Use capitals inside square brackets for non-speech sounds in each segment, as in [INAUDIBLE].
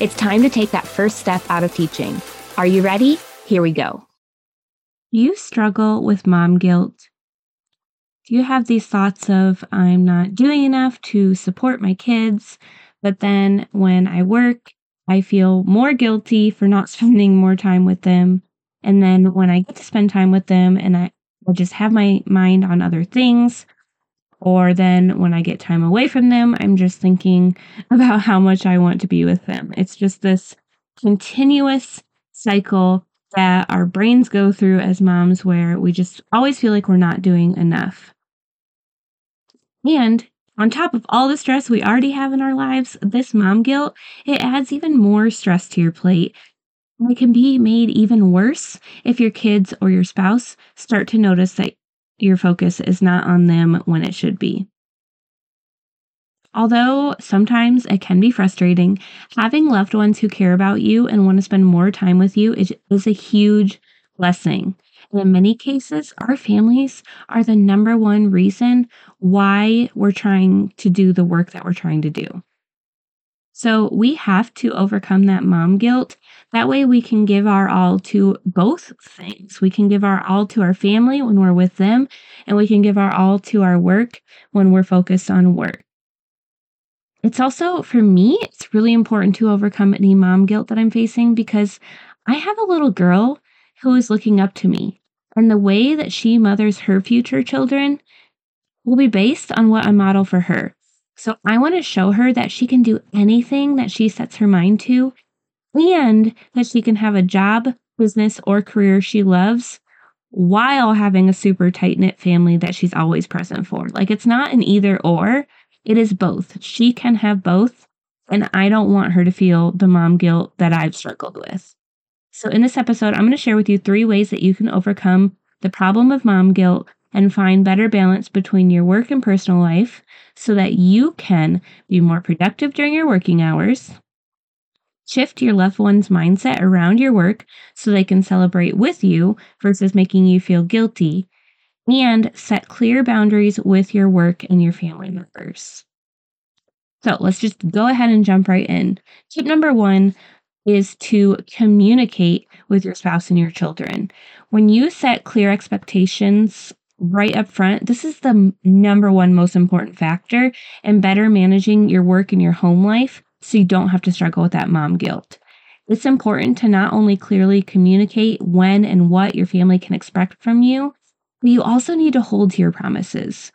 It's time to take that first step out of teaching. Are you ready? Here we go. Do you struggle with mom guilt? Do you have these thoughts of, I'm not doing enough to support my kids, but then when I work, I feel more guilty for not [LAUGHS] spending more time with them. And then when I get to spend time with them and I, I just have my mind on other things, or then when I get time away from them, I'm just thinking [LAUGHS] about how much I want to be with them. It's just this continuous cycle that our brains go through as moms where we just always feel like we're not doing enough. And on top of all the stress we already have in our lives, this mom guilt, it adds even more stress to your plate. It can be made even worse if your kids or your spouse start to notice that your focus is not on them when it should be. Although sometimes it can be frustrating, having loved ones who care about you and want to spend more time with you is, a huge blessing. And in many cases, our families are the number one reason why we're trying to do the work that we're trying to do. So we have to overcome that mom guilt. That way we can give our all to both things. We can give our all to our family when we're with them, and we can give our all to our work when we're focused on work. It's also, for me, it's really important to overcome any mom guilt that I'm facing because I have a little girl who is looking up to me. And the way that she mothers her future children will be based on what I model for her. So I want to show her that she can do anything that she sets her mind to and that she can have a job, business, or career she loves while having a super tight knit family that she's always present for. Like it's not an either or, it is both. She can have both. And I don't want her to feel the mom guilt that I've struggled with. So, in this episode, I'm going to share with you three ways that you can overcome the problem of mom guilt and find better balance between your work and personal life so that you can be more productive during your working hours, shift your loved one's mindset around your work so they can celebrate with you versus making you feel guilty, and set clear boundaries with your work and your family members. So let's just go ahead and jump right in. Tip number one is to communicate with your spouse and your children. When you set clear expectations right up front, this is the number one most important factor in better managing your work and your home life so you don't have to struggle with that mom guilt. It's important to not only clearly communicate when and what your family can expect from you, but you also need to hold to your promises.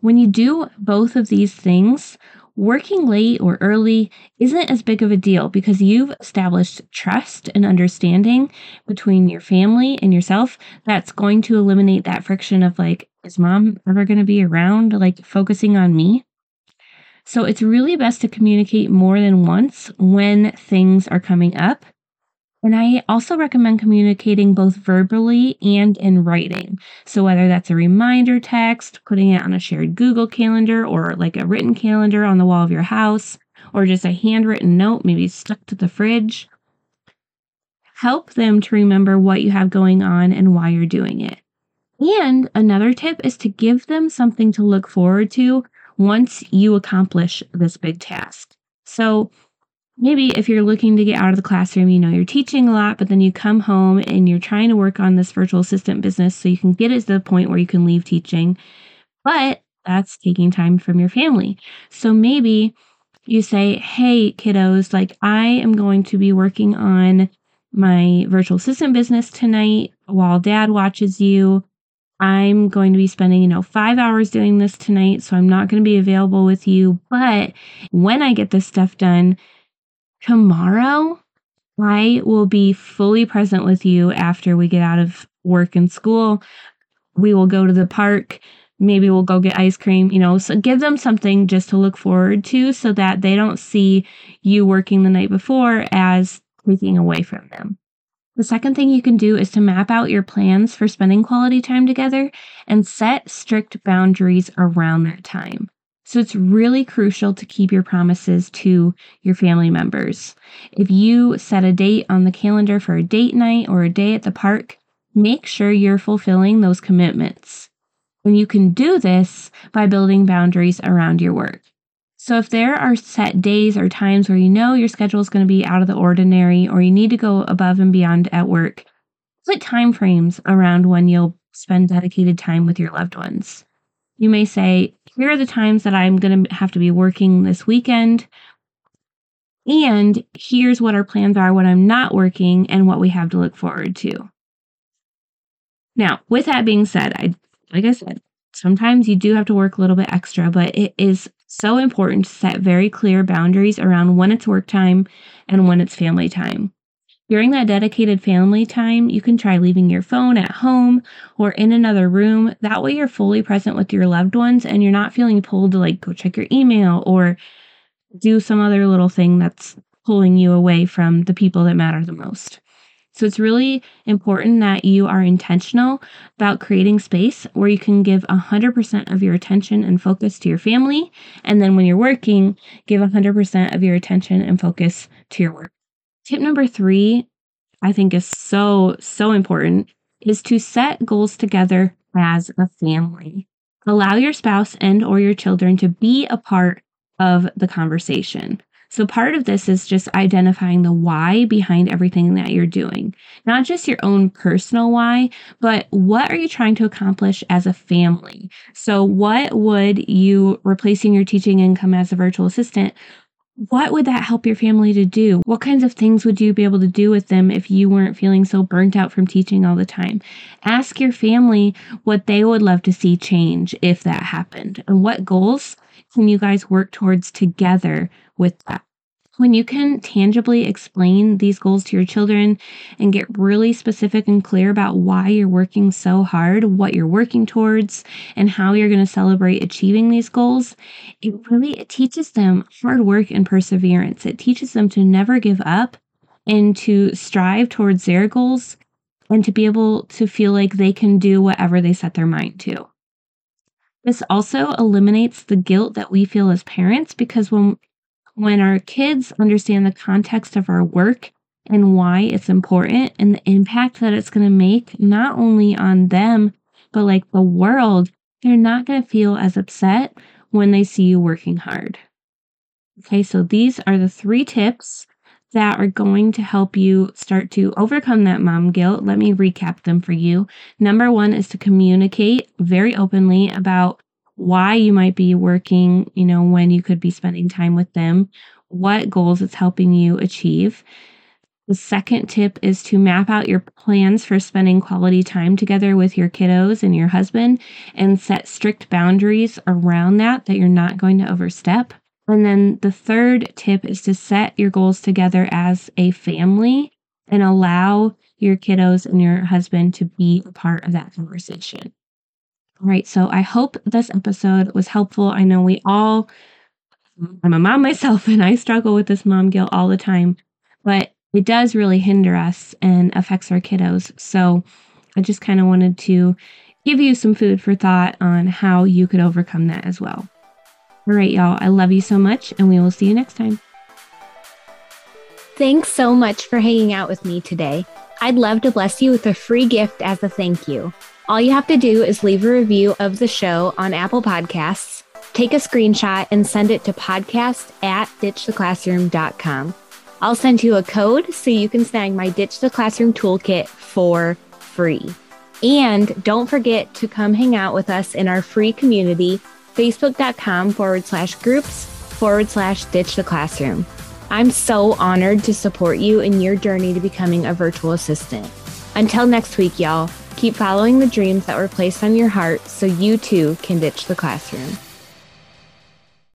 When you do both of these things, working late or early isn't as big of a deal because you've established trust and understanding between your family and yourself that's going to eliminate that friction of like, is mom ever going to be around? Like focusing on me. So it's really best to communicate more than once when things are coming up and I also recommend communicating both verbally and in writing. So, whether that's a reminder text, putting it on a shared Google calendar, or like a written calendar on the wall of your house, or just a handwritten note, maybe stuck to the fridge, help them to remember what you have going on and why you're doing it. And another tip is to give them something to look forward to once you accomplish this big task. So, maybe if you're looking to get out of the classroom, you know, you're teaching a lot, but then you come home and you're trying to work on this virtual assistant business so you can get it to the point where you can leave teaching. But that's taking time from your family. So maybe you say, Hey, kiddos, like I am going to be working on my virtual assistant business tonight while dad watches you. I'm going to be spending, you know, five hours doing this tonight. So I'm not going to be available with you. But when I get this stuff done tomorrow, I will be fully present with you after we get out of work and school. We will go to the park. Maybe we'll go get ice cream, you know, so give them something just to look forward to so that they don't see you working the night before as taking away from them. The second thing you can do is to map out your plans for spending quality time together and set strict boundaries around that time. So it's really crucial to keep your promises to your family members. If you set a date on the calendar for a date night or a day at the park, make sure you're fulfilling those commitments. And you can do this by building boundaries around your work. So if there are set days or times where you know your schedule is going to be out of the ordinary or you need to go above and beyond at work, put time frames around when you'll spend dedicated time with your loved ones. You may say, here are the times that I'm going to have to be working this weekend. And here's what our plans are when I'm not working and what we have to look forward to. Now, with that being said, I like I said, sometimes you do have to work a little bit extra, but it is so important to set very clear boundaries around when it's work time and when it's family time. During that dedicated family time, you can try leaving your phone at home or in another room. That way, you're fully present with your loved ones and you're not feeling pulled to like go check your email or do some other little thing that's pulling you away from the people that matter the most. So it's really important that you are intentional about creating space where you can give 100% of your attention and focus to your family. And then when you're working, give 100% of your attention and focus to your work. Tip number three, I think is so, so important is to set goals together as a family. Allow your spouse and or your children to be a part of the conversation. So part of this is just identifying the why behind everything that you're doing. Not just your own personal why, but what are you trying to accomplish as a family? So what would you replacing your teaching income as a virtual assistant what would that help your family to do? What kinds of things would you be able to do with them if you weren't feeling so burnt out from teaching all the time? Ask your family what they would love to see change if that happened and what goals can you guys work towards together with that? When you can tangibly explain these goals to your children and get really specific and clear about why you're working so hard, what you're working towards, and how you're going to celebrate achieving these goals, it really it teaches them hard work and perseverance. It teaches them to never give up and to strive towards their goals and to be able to feel like they can do whatever they set their mind to. This also eliminates the guilt that we feel as parents because when when our kids understand the context of our work and why it's important and the impact that it's going to make, not only on them, but like the world, they're not going to feel as upset when they see you working hard. Okay, so these are the three tips that are going to help you start to overcome that mom guilt. Let me recap them for you. Number one is to communicate very openly about why you might be working, you know, when you could be spending time with them, what goals it's helping you achieve. The second tip is to map out your plans for spending quality time together with your kiddos and your husband and set strict boundaries around that that you're not going to overstep. And then the third tip is to set your goals together as a family and allow your kiddos and your husband to be a part of that conversation. All right. So I hope this episode was helpful. I know we all, I'm a mom [LAUGHS] myself and I struggle with this mom guilt all the time, but it does really hinder us and affects our kiddos. So I just kind of wanted to give you some food for thought on how you could overcome that as well. All right, y'all. I love you so much, and we will see you next time. Thanks so much for hanging out with me today. I'd love to bless you with a free gift as a thank you. All you have to do is leave a review of the show on Apple Podcasts, take a screenshot, and send it to podcast at ditchtheclassroom.com. I'll send you a code so you can snag my Ditch the Classroom toolkit for free. And don't forget to come hang out with us in our free community, facebook.com forward slash groups forward slash ditch the classroom. I'm so honored to support you in your journey to becoming a virtual assistant. Until next week, y'all, keep following the dreams that were placed on your heart so you too can ditch the classroom.